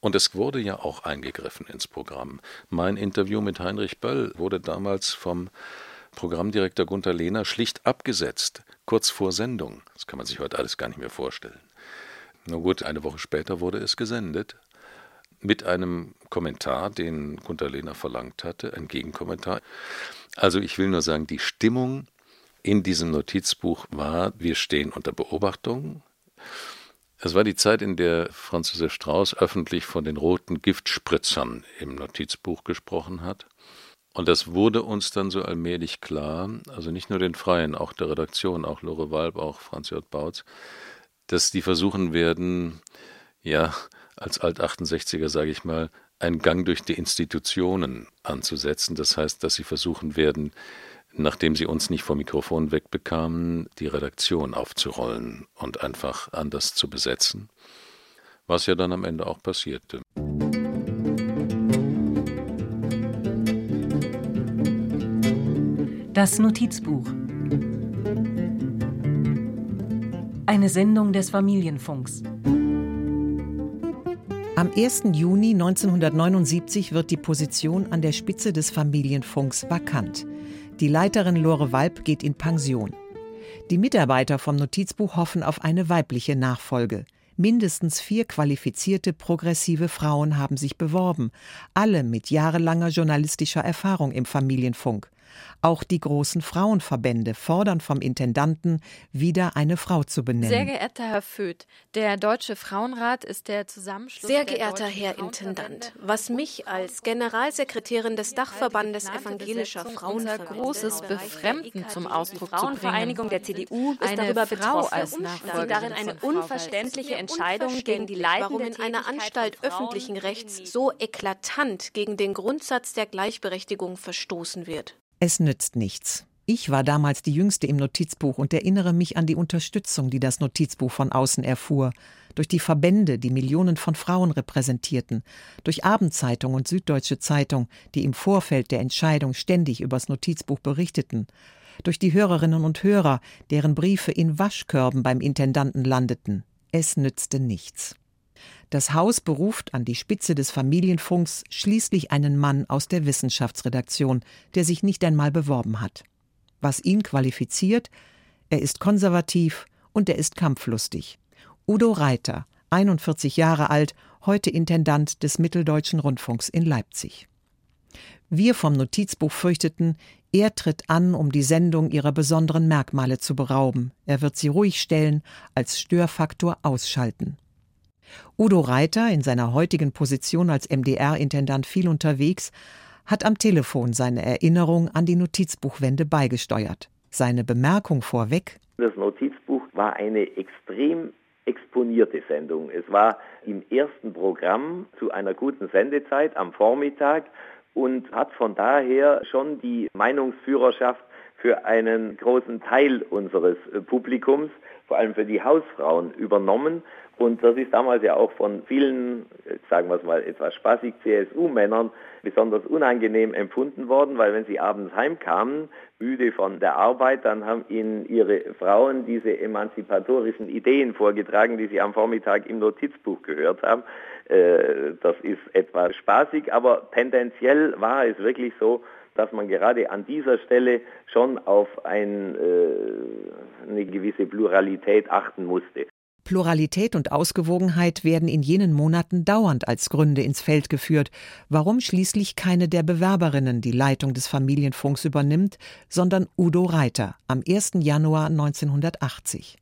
Und es wurde ja auch eingegriffen ins Programm. Mein Interview mit Heinrich Böll wurde damals vom Programmdirektor Gunther Lehner schlicht abgesetzt, kurz vor Sendung. Das kann man sich heute alles gar nicht mehr vorstellen. Na gut, eine Woche später wurde es gesendet mit einem Kommentar, den Gunther Lehner verlangt hatte, ein Gegenkommentar. Also ich will nur sagen, die Stimmung in diesem Notizbuch war, wir stehen unter Beobachtung. Es war die Zeit, in der Franz Josef Strauß öffentlich von den roten Giftspritzern im Notizbuch gesprochen hat. Und das wurde uns dann so allmählich klar, also nicht nur den Freien, auch der Redaktion, auch Lore Walb, auch Franz J. Bautz, dass die versuchen werden, ja, als Alt-68er sage ich mal, einen Gang durch die Institutionen anzusetzen. Das heißt, dass sie versuchen werden, nachdem sie uns nicht vom Mikrofon wegbekamen, die Redaktion aufzurollen und einfach anders zu besetzen. Was ja dann am Ende auch passierte. Das Notizbuch. Eine Sendung des Familienfunks. Am 1. Juni 1979 wird die Position an der Spitze des Familienfunks vakant. Die Leiterin Lore Walb geht in Pension. Die Mitarbeiter vom Notizbuch hoffen auf eine weibliche Nachfolge. Mindestens vier qualifizierte progressive Frauen haben sich beworben, alle mit jahrelanger journalistischer Erfahrung im Familienfunk. Auch die großen Frauenverbände fordern vom Intendanten, wieder eine Frau zu benennen. Sehr geehrter Herr Föth, der Deutsche Frauenrat ist der Zusammenschluss. Sehr geehrter Herr Intendant, was mich als Generalsekretärin des Dachverbandes evangelischer Frauen unser großes Befremden zum Ausdruck zu bringen. Frauenvereinigung der CDU ist eine darüber Frau betroffen, als Nachfolgerin darin eine unverständliche. Entscheidung gegen die warum in einer Anstalt öffentlichen Rechts so eklatant gegen den Grundsatz der Gleichberechtigung verstoßen wird. Es nützt nichts. Ich war damals die Jüngste im Notizbuch und erinnere mich an die Unterstützung, die das Notizbuch von außen erfuhr. Durch die Verbände, die Millionen von Frauen repräsentierten. Durch Abendzeitung und Süddeutsche Zeitung, die im Vorfeld der Entscheidung ständig übers Notizbuch berichteten. Durch die Hörerinnen und Hörer, deren Briefe in Waschkörben beim Intendanten landeten. Es nützte nichts. Das Haus beruft an die Spitze des Familienfunks schließlich einen Mann aus der Wissenschaftsredaktion, der sich nicht einmal beworben hat. Was ihn qualifiziert, er ist konservativ und er ist kampflustig. Udo Reiter, 41 Jahre alt, heute Intendant des Mitteldeutschen Rundfunks in Leipzig. Wir vom Notizbuch fürchteten, er tritt an, um die Sendung ihrer besonderen Merkmale zu berauben. Er wird sie ruhig stellen, als Störfaktor ausschalten. Udo Reiter, in seiner heutigen Position als MDR-Intendant viel unterwegs, hat am Telefon seine Erinnerung an die Notizbuchwende beigesteuert. Seine Bemerkung vorweg. Das Notizbuch war eine extrem exponierte Sendung. Es war im ersten Programm zu einer guten Sendezeit am Vormittag und hat von daher schon die Meinungsführerschaft für einen großen Teil unseres Publikums, vor allem für die Hausfrauen, übernommen. Und das ist damals ja auch von vielen, sagen wir es mal etwas spaßig, CSU-Männern besonders unangenehm empfunden worden, weil wenn sie abends heimkamen, müde von der Arbeit, dann haben ihnen ihre Frauen diese emanzipatorischen Ideen vorgetragen, die sie am Vormittag im Notizbuch gehört haben. Äh, das ist etwas spaßig, aber tendenziell war es wirklich so, dass man gerade an dieser Stelle schon auf ein, äh, eine gewisse Pluralität achten musste. Pluralität und Ausgewogenheit werden in jenen Monaten dauernd als Gründe ins Feld geführt, warum schließlich keine der Bewerberinnen die Leitung des Familienfunks übernimmt, sondern Udo Reiter am 1. Januar 1980.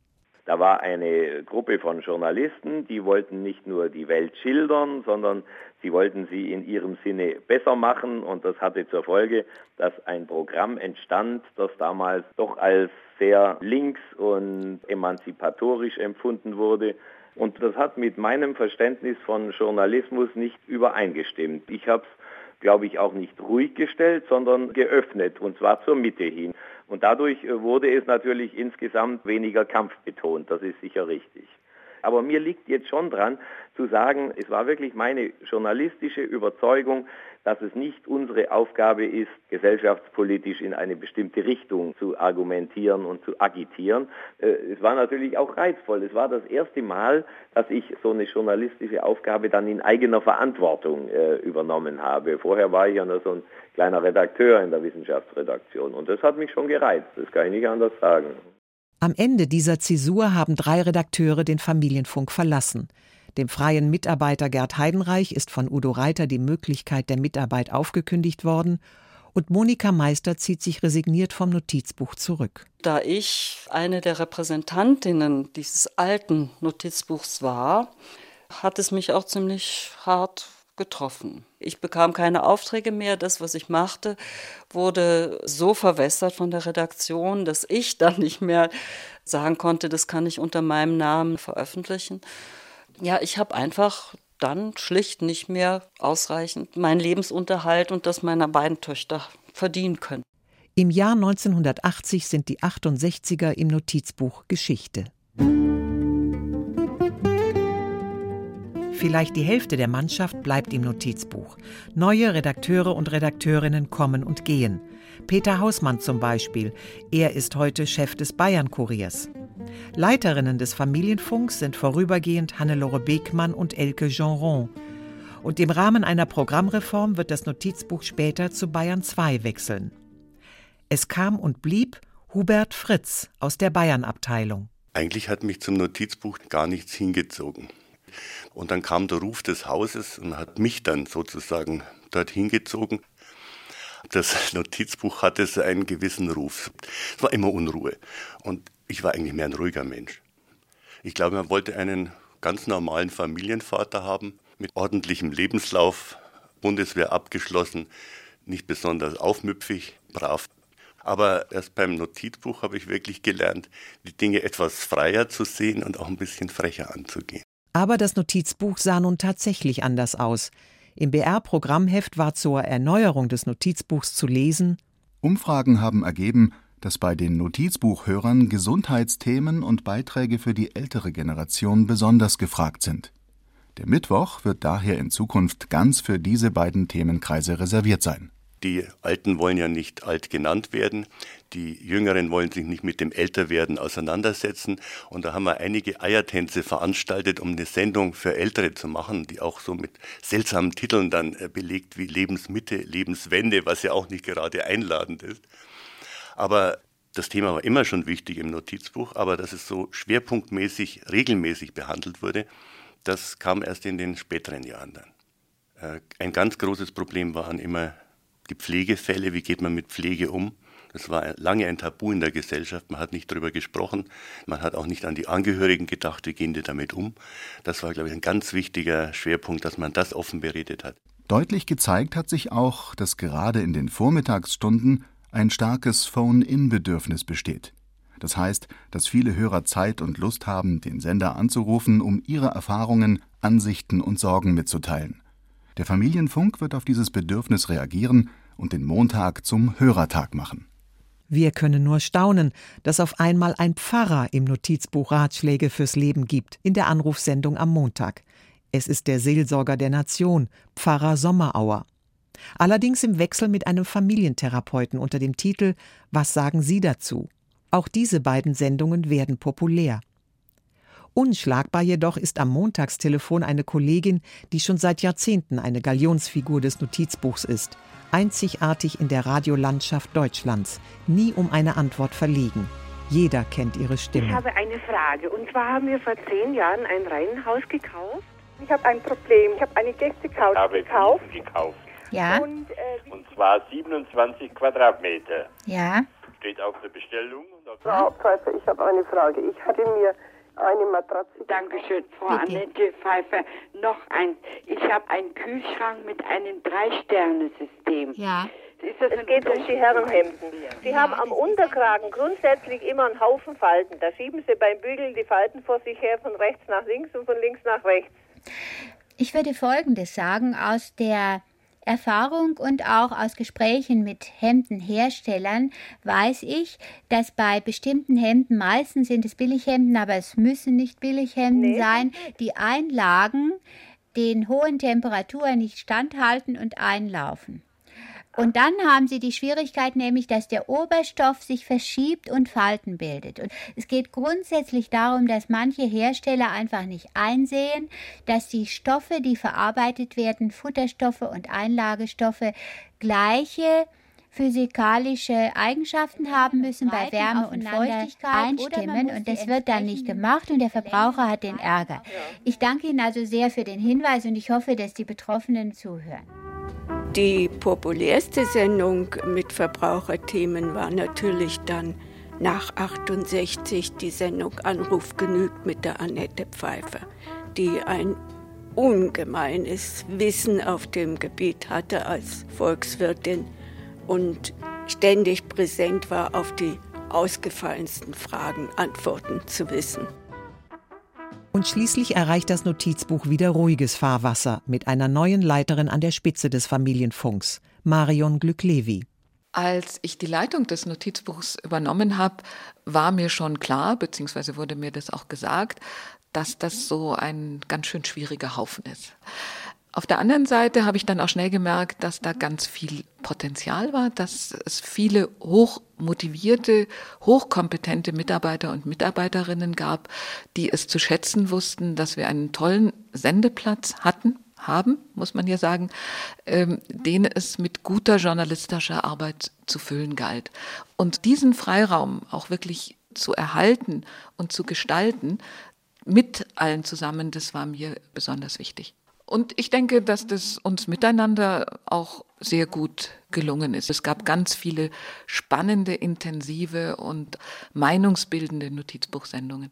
Da war eine Gruppe von Journalisten, die wollten nicht nur die Welt schildern, sondern sie wollten sie in ihrem Sinne besser machen und das hatte zur Folge, dass ein Programm entstand, das damals doch als sehr links und emanzipatorisch empfunden wurde. Und das hat mit meinem Verständnis von Journalismus nicht übereingestimmt. Ich habe es, glaube ich, auch nicht ruhig gestellt, sondern geöffnet, und zwar zur Mitte hin. Und dadurch äh, wurde es natürlich insgesamt weniger kampfbetont, das ist sicher richtig. Aber mir liegt jetzt schon dran zu sagen, es war wirklich meine journalistische Überzeugung, dass es nicht unsere Aufgabe ist, gesellschaftspolitisch in eine bestimmte Richtung zu argumentieren und zu agitieren. Äh, es war natürlich auch reizvoll. Es war das erste Mal, dass ich so eine journalistische Aufgabe dann in eigener Verantwortung äh, übernommen habe. Vorher war ich ja nur so ein kleiner Redakteur in der Wissenschaftsredaktion und das hat mich schon gereizt. Das kann ich nicht anders sagen. Am Ende dieser Zäsur haben drei Redakteure den Familienfunk verlassen. Dem freien Mitarbeiter Gerd Heidenreich ist von Udo Reiter die Möglichkeit der Mitarbeit aufgekündigt worden Und Monika Meister zieht sich resigniert vom Notizbuch zurück. Da ich eine der Repräsentantinnen dieses alten Notizbuchs war, hat es mich auch ziemlich hart getroffen. Ich bekam keine Aufträge mehr. Das, was ich machte, wurde so verwässert von der Redaktion, dass ich dann nicht mehr sagen konnte, das kann ich unter meinem Namen veröffentlichen. Ja, ich habe einfach dann schlicht nicht mehr ausreichend meinen Lebensunterhalt und das meiner beiden Töchter verdienen können. Im Jahr 1980 sind die 68er im Notizbuch Geschichte. Vielleicht die Hälfte der Mannschaft bleibt im Notizbuch. Neue Redakteure und Redakteurinnen kommen und gehen. Peter Hausmann zum Beispiel. Er ist heute Chef des Bayern-Kuriers. Leiterinnen des Familienfunks sind vorübergehend Hannelore Beckmann und Elke Genron. Und im Rahmen einer Programmreform wird das Notizbuch später zu Bayern 2 wechseln. Es kam und blieb Hubert Fritz aus der Bayern-Abteilung. Eigentlich hat mich zum Notizbuch gar nichts hingezogen. Und dann kam der Ruf des Hauses und hat mich dann sozusagen dorthin gezogen. Das Notizbuch hatte so einen gewissen Ruf. Es war immer Unruhe. Und ich war eigentlich mehr ein ruhiger Mensch. Ich glaube, man wollte einen ganz normalen Familienvater haben, mit ordentlichem Lebenslauf, Bundeswehr abgeschlossen, nicht besonders aufmüpfig, brav. Aber erst beim Notizbuch habe ich wirklich gelernt, die Dinge etwas freier zu sehen und auch ein bisschen frecher anzugehen. Aber das Notizbuch sah nun tatsächlich anders aus. Im BR-Programmheft war zur Erneuerung des Notizbuchs zu lesen: Umfragen haben ergeben, dass bei den Notizbuchhörern Gesundheitsthemen und Beiträge für die ältere Generation besonders gefragt sind. Der Mittwoch wird daher in Zukunft ganz für diese beiden Themenkreise reserviert sein. Die Alten wollen ja nicht alt genannt werden, die Jüngeren wollen sich nicht mit dem Älterwerden auseinandersetzen. Und da haben wir einige Eiertänze veranstaltet, um eine Sendung für Ältere zu machen, die auch so mit seltsamen Titeln dann äh, belegt wie Lebensmitte, Lebenswende, was ja auch nicht gerade einladend ist. Aber das Thema war immer schon wichtig im Notizbuch, aber dass es so schwerpunktmäßig, regelmäßig behandelt wurde, das kam erst in den späteren Jahren dann. Äh, ein ganz großes Problem waren immer die Pflegefälle, wie geht man mit Pflege um. Das war lange ein Tabu in der Gesellschaft. Man hat nicht darüber gesprochen. Man hat auch nicht an die Angehörigen gedacht, wie gehen die damit um. Das war, glaube ich, ein ganz wichtiger Schwerpunkt, dass man das offen beredet hat. Deutlich gezeigt hat sich auch, dass gerade in den Vormittagsstunden ein starkes Phone-in-Bedürfnis besteht. Das heißt, dass viele Hörer Zeit und Lust haben, den Sender anzurufen, um ihre Erfahrungen, Ansichten und Sorgen mitzuteilen. Der Familienfunk wird auf dieses Bedürfnis reagieren und den Montag zum Hörertag machen. Wir können nur staunen, dass auf einmal ein Pfarrer im Notizbuch Ratschläge fürs Leben gibt, in der Anrufsendung am Montag. Es ist der Seelsorger der Nation, Pfarrer Sommerauer. Allerdings im Wechsel mit einem Familientherapeuten unter dem Titel Was sagen Sie dazu? Auch diese beiden Sendungen werden populär. Unschlagbar jedoch ist am Montagstelefon eine Kollegin, die schon seit Jahrzehnten eine Galionsfigur des Notizbuchs ist, einzigartig in der Radiolandschaft Deutschlands, nie um eine Antwort verlegen. Jeder kennt ihre Stimme. Ich habe eine Frage. Und zwar haben wir vor zehn Jahren ein Reihenhaus gekauft. Ich habe ein Problem. Ich habe eine Gästecouch gekauft. gekauft. Ja. Und, äh, und zwar 27 Quadratmeter. Ja. Steht auf der Bestellung. Frau Pfeiffer, ich habe eine Frage. Ich hatte mir eine Matratze. Dankeschön, Frau Bitte. Annette Pfeiffer. Noch eins. Ich habe einen Kühlschrank mit einem Drei-Sterne-System. Ja. es geht um die Herrenhemden. Sie haben am Unterkragen grundsätzlich immer einen Haufen Falten. Da schieben Sie beim Bügeln die Falten vor sich her von rechts nach links und von links nach rechts. Ich würde Folgendes sagen aus der Erfahrung und auch aus Gesprächen mit Hemdenherstellern weiß ich, dass bei bestimmten Hemden, meistens sind es Billighemden, aber es müssen nicht Billighemden nee. sein, die Einlagen den hohen Temperaturen nicht standhalten und einlaufen. Und dann haben sie die Schwierigkeit nämlich, dass der Oberstoff sich verschiebt und Falten bildet. Und es geht grundsätzlich darum, dass manche Hersteller einfach nicht einsehen, dass die Stoffe, die verarbeitet werden, Futterstoffe und Einlagestoffe, gleiche physikalische Eigenschaften haben müssen bei Wärme und Feuchtigkeit einstimmen und das wird dann nicht gemacht und der Verbraucher hat den Ärger. Ich danke Ihnen also sehr für den Hinweis und ich hoffe, dass die Betroffenen zuhören. Die populärste Sendung mit Verbraucherthemen war natürlich dann nach 68 die Sendung Anruf genügt mit der Annette Pfeiffer, die ein ungemeines Wissen auf dem Gebiet hatte als Volkswirtin und ständig präsent war, auf die ausgefallensten Fragen Antworten zu wissen. Und schließlich erreicht das Notizbuch wieder ruhiges Fahrwasser mit einer neuen Leiterin an der Spitze des Familienfunks, Marion Glücklevi. Als ich die Leitung des Notizbuchs übernommen habe, war mir schon klar, beziehungsweise wurde mir das auch gesagt, dass das so ein ganz schön schwieriger Haufen ist. Auf der anderen Seite habe ich dann auch schnell gemerkt, dass da ganz viel Potenzial war, dass es viele hochmotivierte, hochkompetente Mitarbeiter und Mitarbeiterinnen gab, die es zu schätzen wussten, dass wir einen tollen Sendeplatz hatten, haben, muss man hier sagen, ähm, den es mit guter journalistischer Arbeit zu füllen galt. Und diesen Freiraum auch wirklich zu erhalten und zu gestalten, mit allen zusammen, das war mir besonders wichtig. Und ich denke, dass das uns miteinander auch sehr gut gelungen ist. Es gab ganz viele spannende, intensive und meinungsbildende Notizbuchsendungen.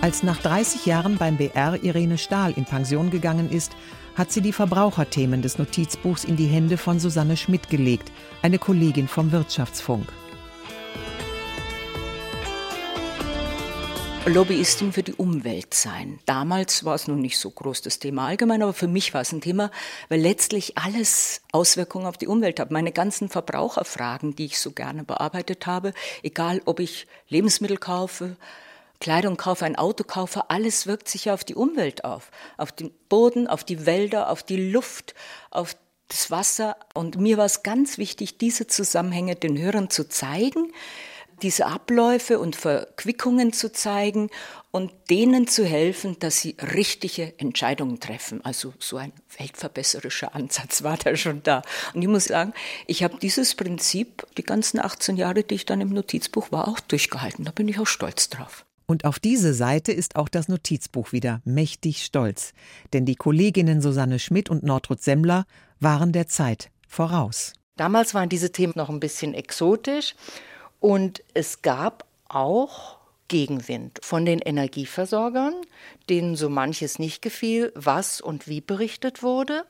Als nach 30 Jahren beim BR Irene Stahl in Pension gegangen ist, hat sie die Verbraucherthemen des Notizbuchs in die Hände von Susanne Schmidt gelegt, eine Kollegin vom Wirtschaftsfunk. Lobbyistin für die Umwelt sein. Damals war es nun nicht so groß das Thema allgemein, aber für mich war es ein Thema, weil letztlich alles Auswirkungen auf die Umwelt hat. Meine ganzen Verbraucherfragen, die ich so gerne bearbeitet habe, egal ob ich Lebensmittel kaufe, Kleidung kaufe, ein Auto kaufe, alles wirkt sich ja auf die Umwelt auf. Auf den Boden, auf die Wälder, auf die Luft, auf das Wasser. Und mir war es ganz wichtig, diese Zusammenhänge den Hörern zu zeigen, diese Abläufe und Verquickungen zu zeigen und denen zu helfen, dass sie richtige Entscheidungen treffen. Also so ein weltverbesserischer Ansatz war da schon da. Und ich muss sagen, ich habe dieses Prinzip die ganzen 18 Jahre, die ich dann im Notizbuch war, auch durchgehalten. Da bin ich auch stolz drauf. Und auf diese Seite ist auch das Notizbuch wieder mächtig stolz. Denn die Kolleginnen Susanne Schmidt und Nordrut Semmler waren der Zeit voraus. Damals waren diese Themen noch ein bisschen exotisch. Und es gab auch Gegenwind von den Energieversorgern, denen so manches nicht gefiel, was und wie berichtet wurde.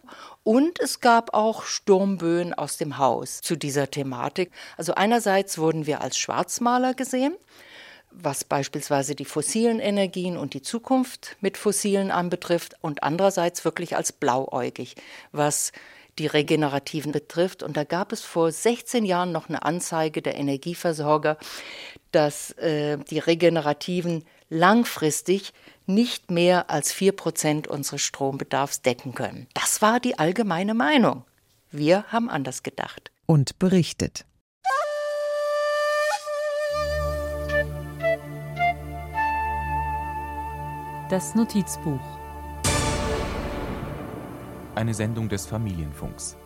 Und es gab auch Sturmböen aus dem Haus zu dieser Thematik. Also einerseits wurden wir als Schwarzmaler gesehen, was beispielsweise die fossilen Energien und die Zukunft mit fossilen anbetrifft, und andererseits wirklich als blauäugig, was die Regenerativen betrifft. Und da gab es vor 16 Jahren noch eine Anzeige der Energieversorger, dass äh, die Regenerativen langfristig nicht mehr als 4 Prozent unseres Strombedarfs decken können. Das war die allgemeine Meinung. Wir haben anders gedacht. Und berichtet. Das Notizbuch eine Sendung des Familienfunks.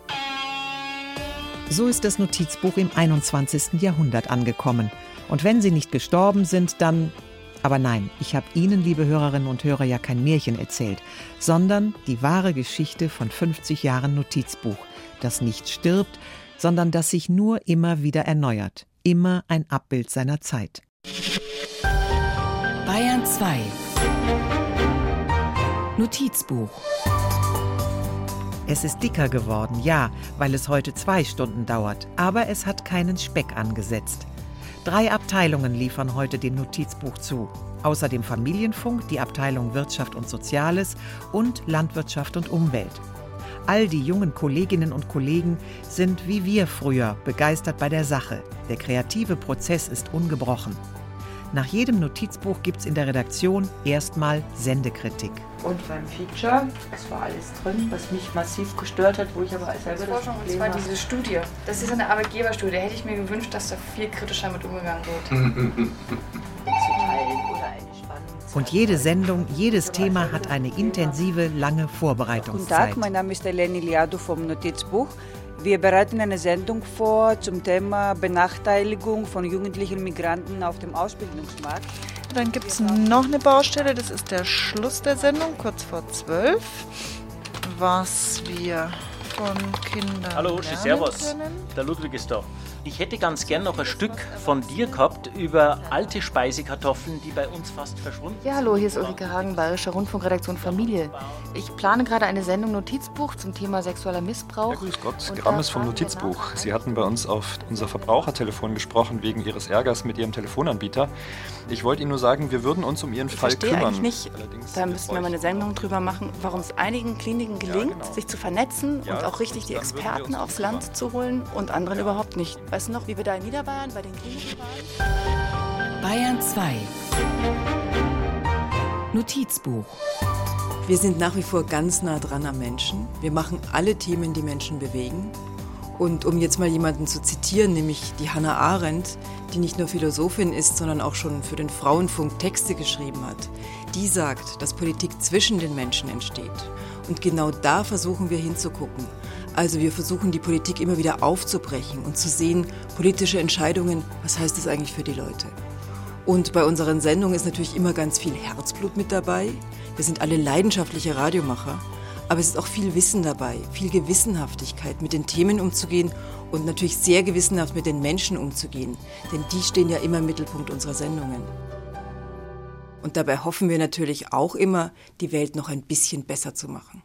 So ist das Notizbuch im 21. Jahrhundert angekommen. Und wenn Sie nicht gestorben sind, dann. Aber nein, ich habe Ihnen, liebe Hörerinnen und Hörer, ja kein Märchen erzählt, sondern die wahre Geschichte von 50 Jahren Notizbuch, das nicht stirbt, sondern das sich nur immer wieder erneuert. Immer ein Abbild seiner Zeit. Bayern 2 Notizbuch es ist dicker geworden, ja, weil es heute zwei Stunden dauert, aber es hat keinen Speck angesetzt. Drei Abteilungen liefern heute dem Notizbuch zu. Außer dem Familienfunk die Abteilung Wirtschaft und Soziales und Landwirtschaft und Umwelt. All die jungen Kolleginnen und Kollegen sind wie wir früher begeistert bei der Sache. Der kreative Prozess ist ungebrochen. Nach jedem Notizbuch gibt es in der Redaktion erstmal Sendekritik. Und beim Feature, es war alles drin, was mich massiv gestört hat, wo ich aber selber das Forschung, und zwar diese Studie. Das ist eine Arbeitgeberstudie. Hätte ich mir gewünscht, dass da viel kritischer mit umgegangen wird. Und jede Sendung, jedes Thema hat eine intensive, lange Vorbereitungszeit. Guten Tag, mein Name ist Eleni Liadu vom Notizbuch. Wir bereiten eine Sendung vor zum Thema Benachteiligung von jugendlichen Migranten auf dem Ausbildungsmarkt. Dann gibt es noch eine Baustelle, das ist der Schluss der Sendung, kurz vor zwölf. was wir von Kindern Hallo, Servus. Der Ludwig ist da. Ich hätte ganz gern noch ein Stück von dir gehabt über alte Speisekartoffeln, die bei uns fast verschwunden sind. Ja, hallo, hier ist Ulrike Hagen, Bayerische Rundfunkredaktion Familie. Ich plane gerade eine Sendung Notizbuch zum Thema sexueller Missbrauch. Ja, grüß Gott, Grammes vom Notizbuch. Sie hatten bei uns auf unser Verbrauchertelefon gesprochen wegen Ihres Ärgers mit Ihrem Telefonanbieter. Ich wollte Ihnen nur sagen, wir würden uns um Ihren ich Fall verstehe kümmern. eigentlich nicht, Allerdings da müssten wir mal eine Sendung drüber machen, warum es einigen Kliniken gelingt, genau. sich zu vernetzen Ja, und auch richtig die Experten aufs Land zu holen und anderen überhaupt nicht. Weißt du noch, wie wir da in Niederbayern bei den Kliniken waren? Bayern 2. Notizbuch. Wir sind nach wie vor ganz nah dran am Menschen. Wir machen alle Themen, die Menschen bewegen. Und um jetzt mal jemanden zu zitieren, nämlich die Hannah Arendt, die nicht nur Philosophin ist, sondern auch schon für den Frauenfunk Texte geschrieben hat, die sagt, dass Politik zwischen den Menschen entsteht. Und genau da versuchen wir hinzugucken. Also wir versuchen die Politik immer wieder aufzubrechen und zu sehen, politische Entscheidungen, was heißt das eigentlich für die Leute? Und bei unseren Sendungen ist natürlich immer ganz viel Herzblut mit dabei. Wir sind alle leidenschaftliche Radiomacher. Aber es ist auch viel Wissen dabei, viel Gewissenhaftigkeit, mit den Themen umzugehen und natürlich sehr gewissenhaft mit den Menschen umzugehen. Denn die stehen ja immer im Mittelpunkt unserer Sendungen. Und dabei hoffen wir natürlich auch immer, die Welt noch ein bisschen besser zu machen.